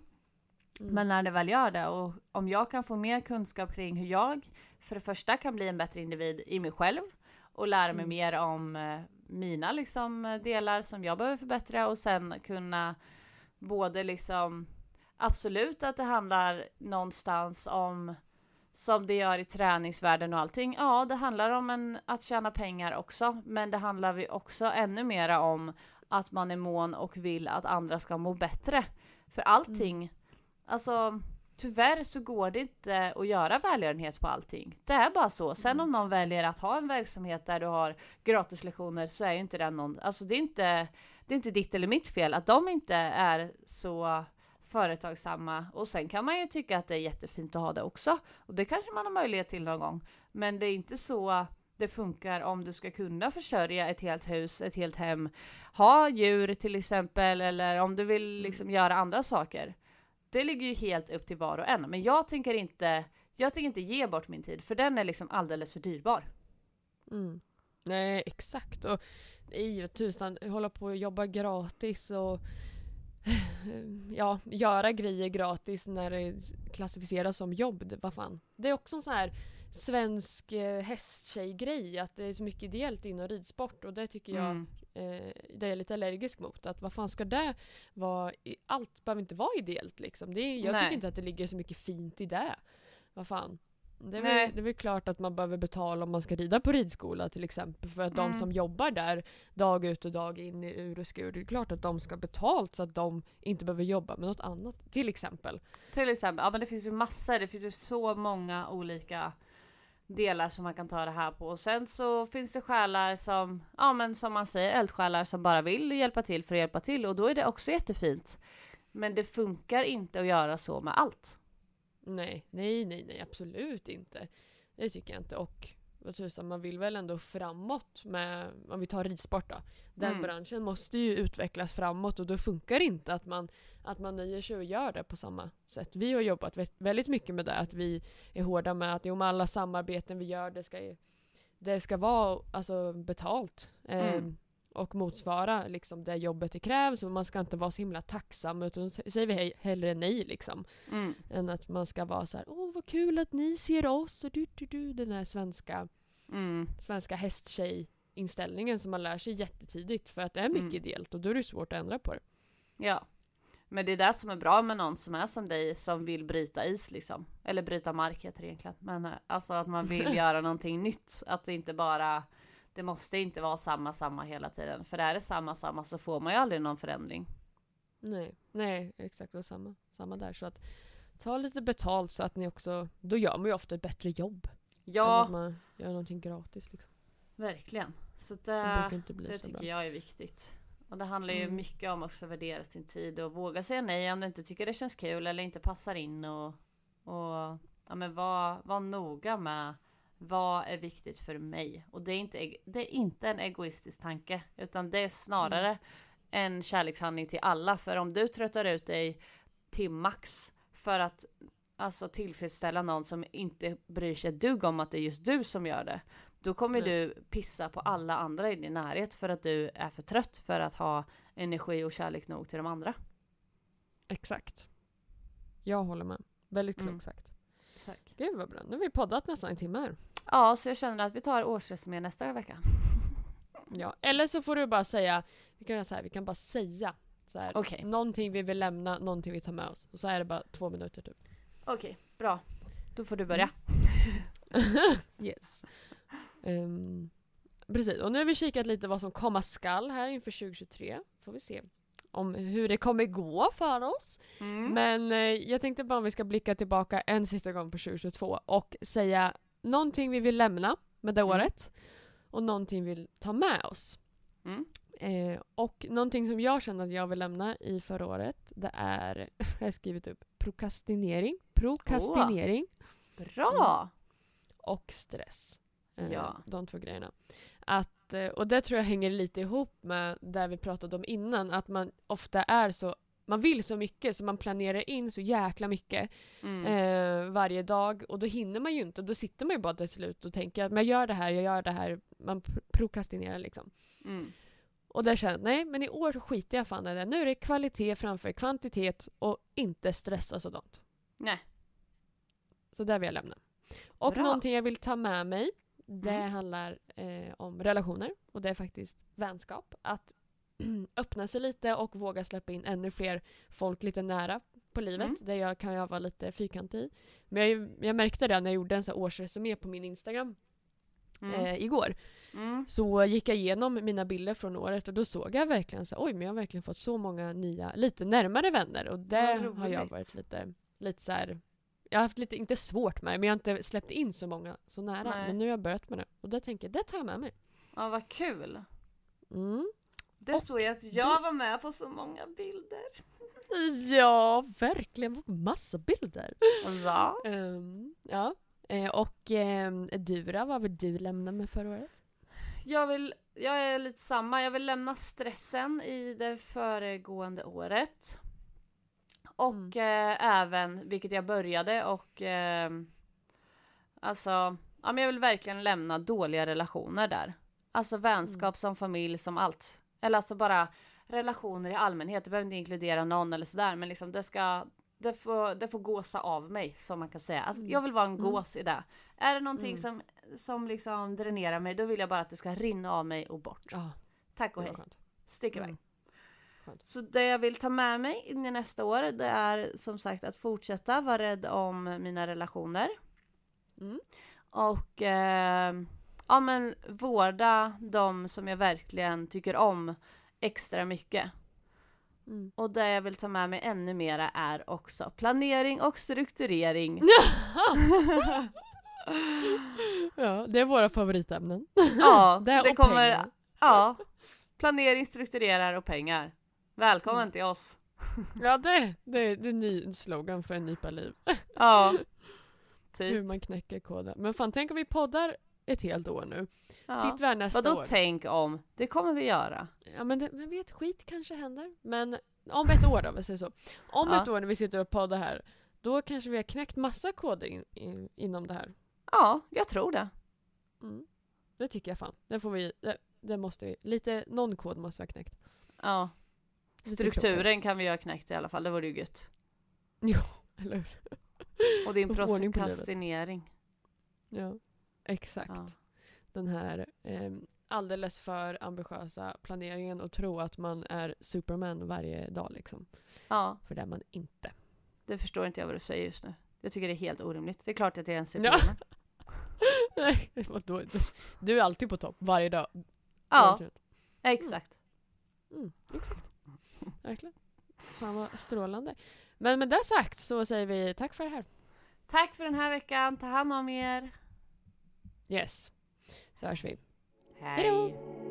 Mm. Men när det väl gör det och om jag kan få mer kunskap kring hur jag för det första kan bli en bättre individ i mig själv och lära mig Mm. mer om eh, mina liksom delar som jag behöver förbättra och sen kunna både liksom absolut att det handlar någonstans om som det gör i träningsvärlden och allting. Ja, det handlar om en, att tjäna pengar också, men det handlar vi också ännu mera om att man är mån och vill att andra ska må bättre. För allting, alltså tyvärr så går det inte att göra välgörenhet på allting. Det är bara så. Sen Mm. om någon väljer att ha en verksamhet där du har gratislektioner så är ju inte det någon, alltså det är inte, det är inte ditt eller mitt fel att de inte är så företagsamma och sen kan man ju tycka att det är jättefint att ha det också och det kanske man har möjlighet till någon gång. Men det är inte så det funkar om du ska kunna försörja ett helt hus, ett helt hem, ha djur till exempel eller om du vill liksom göra andra saker. Det ligger ju helt upp till var och en, men jag tänker inte jag tänker inte ge bort min tid för den är liksom alldeles för dyrbar. Mm. Nej, exakt. Och nej, tusan, hålla på och jobba gratis och ja, göra grejer gratis när det klassificeras som jobb. Vad fan. Det är också en sån här svensk eh, hästtjej-grej att det är så mycket ideellt inom ridsport och det tycker jag Mm. eh, det är lite allergisk mot. Att vad fan ska det vara? Allt behöver inte vara ideellt liksom. Det jag Nej. tycker inte att det ligger så mycket fint i det. Vad fan. Det är, väl, det är väl klart att man behöver betala om man ska rida på ridskola till exempel. För att de Mm. som jobbar där dag ut och dag in i ur och skur, det är klart att de ska ha betalt så att de inte behöver jobba med något annat. Till exempel. Till exempel, ja men det finns ju massor, det finns ju så många olika delar som man kan ta det här på. Och sen så finns det själar som, ja men som man säger, eldsjälar som bara vill hjälpa till för att hjälpa till och då är det också jättefint. Men det funkar inte att göra så med allt. Nej, nej, nej, nej, absolut inte. Det tycker jag inte. Och vad tusan, man vill väl ändå framåt med, om vi tar ridsport då. Den Mm. branschen måste ju utvecklas framåt och då funkar det inte att man, att man nöjer sig och gör det på samma sätt. Vi har jobbat vä- väldigt mycket med det, att vi är hårda med att med alla samarbeten vi gör, det ska, det ska vara alltså, betalt. Mm. Eh, och motsvara liksom, det jobbet det krävs och man ska inte vara så himla tacksam utan säger vi hej, hellre nej liksom. Mm. Än att man ska vara så här, åh vad kul att ni ser oss och du, du, du. Den här svenska, Mm. svenska hästtjej-inställningen som man lär sig jättetidigt för att det är mycket Mm. ideellt och då är det svårt att ändra på det. Ja. Men det är det som är bra med någon som är som dig som vill bryta is liksom. Eller bryta mark heter det egentligen. Men eh, alltså att man vill göra någonting nytt. Att det inte bara det måste inte vara samma samma hela tiden. För är det samma samma så får man ju aldrig någon förändring. Nej, nej exakt och samma, samma där. Så att ta lite betalt så att ni också, då gör man ju ofta ett bättre jobb. Än att Ja, man gör någonting gratis liksom. verkligen. Så Det det, bli det så tycker bra. jag är viktigt. Och det handlar ju Mm. mycket om också att värdera sin tid och våga säga nej om du inte tycker det känns kul eller inte passar in och, och ja, men var, var noga med vad är viktigt för mig. Och det är inte, det är inte en egoistisk tanke utan det är snarare Mm. en kärlekshandling till alla. För om du tröttar ut dig till max för att alltså tillfredsställa någon som inte bryr sig ett dugg om att det är just du som gör det. Då kommer Nej. du pissa på alla andra i din närhet för att du är för trött för att ha energi och kärlek nog till de andra. Exakt. Jag håller med. Väldigt klokt Mm. sagt. Tack. Gud vad bra. Nu har vi poddat nästan en timme här. Ja, så jag känner att vi tar årsresumé nästa vecka. Ja, eller så får du bara säga, vi kan göra så här, vi kan bara säga så här, Okej. någonting vi vill lämna, någonting vi tar med oss. Och så är det bara två minuter typ. Okej, bra. Då får du börja. yes. Ehm, precis, och nu har vi kikat lite vad som komma skall här inför 2023. Får vi se om hur det kommer gå för oss. Mm. Men eh, jag tänkte bara om vi ska blicka tillbaka en sista gång på 2022 och säga någonting vi vill lämna med det Mm. året och någonting vi vill ta med oss. Mm. Eh, och någonting som jag känner att jag vill lämna i förra året, det är, jag har skrivit upp prokrastinering, prokrastinering Bra! och stress. Eh, Ja. De två grejerna. Att, eh, och det tror jag hänger lite ihop med det vi pratade om innan, att man ofta är så man vill så mycket så man planerar in så jäkla mycket Mm. eh, varje dag och då hinner man ju inte. Då sitter man ju bara till slut och tänker att jag gör det här, jag gör det här. Man pr- prokrastinerar liksom. Mm. Och där känner jag, nej men i år så skiter jag fan i det. Nu är det kvalitet framför kvantitet och inte stressa sådant. Nej. Så där vill jag lämna. Och Bra. någonting jag vill ta med mig, det Mm. handlar eh, om relationer. Och det är faktiskt vänskap. Att öppna sig lite och våga släppa in ännu fler folk lite nära på livet. Mm. Det jag, kan jag vara lite fyrkantig i. Men jag, jag märkte det när jag gjorde en så årsresumé på min Instagram Mm. eh, igår. Mm. Så gick jag igenom mina bilder från året och då såg jag verkligen så oj men jag har verkligen fått så många nya, lite närmare vänner och det har jag varit lite, lite så här jag har haft lite, inte svårt med det, men jag har inte släppt in så många så nära. Nej. Men nu har jag börjat med det. Och det tänker jag, det tar jag med mig. Ja, vad kul. Mm. Det Och står ju att jag var med på så många bilder. Ja, verkligen. Massa bilder. Ehm, ja. Eh, och um, du då, vad vill du lämna med förra året? Jag vill, jag är lite samma, jag vill lämna stressen i det föregående året. Och Mm. eh, även, vilket jag började och eh, alltså, ja men jag vill verkligen lämna dåliga relationer där. Alltså vänskap som familj som allt. Eller alltså bara relationer i allmänhet, det behöver inte inkludera någon eller sådär men liksom det ska det får, det får gåsa av mig som man kan säga. Alltså, Mm. Jag vill vara en Mm. gås i det. Är det någonting Mm. som, som liksom dränerar mig då vill jag bara att det ska rinna av mig och bort. Ja, Tack och hej. Stick iväg. Skönt. Så det jag vill ta med mig in i nästa år det är som sagt att fortsätta vara rädd om mina relationer. Mm. Och eh, ja men vårda de som jag verkligen tycker om extra mycket. Mm. Och det jag vill ta med mig ännu mera är också planering och strukturering. ja, det är våra favoritämnen. Ja, Det det kommer... pengar. Ja, planering, strukturerar och pengar. Välkommen Mm. till oss. Ja, det, det, det är en ny slogan för en nypa liv. Ja, Hur typ. man knäcker koden. Men fan, tänk om vi poddar ett helt år nu. Ja. Sitter vi här nästa Vadå år. tänk om? Det kommer vi göra. Ja men det, vem vet, skit kanske händer. Men om ett år då, vi säger så. Om Ja. ett år när vi sitter och poddar här, då kanske vi har knäckt massa koder in, in, inom det här. Ja, jag tror det. Mm. Det tycker jag fan. Det får vi, det, det måste vi, lite, någon kod måste vi ha knäckt. Ja. Strukturen kan vi ha knäckt i alla fall, det vore ju gött. Ja, eller hur? Och din prokrastinering. Ja, exakt. Ja. Den här eh, alldeles för ambitiösa planeringen och tro att man är superman varje dag liksom. ja, För det är man inte. det förstår inte jag vad du säger just nu. Jag tycker det är helt orimligt. Det är klart att jag är en Ja. superwoman. Nej, vadå? Du är alltid på topp, varje dag. Ja, exakt. Mm, exakt. Verkligen. Fan vad strålande. Men med det sagt så säger vi tack för det här. Tack för den här veckan. Ta hand om er. Yes. Så hörs vi. Hej. Hejdå.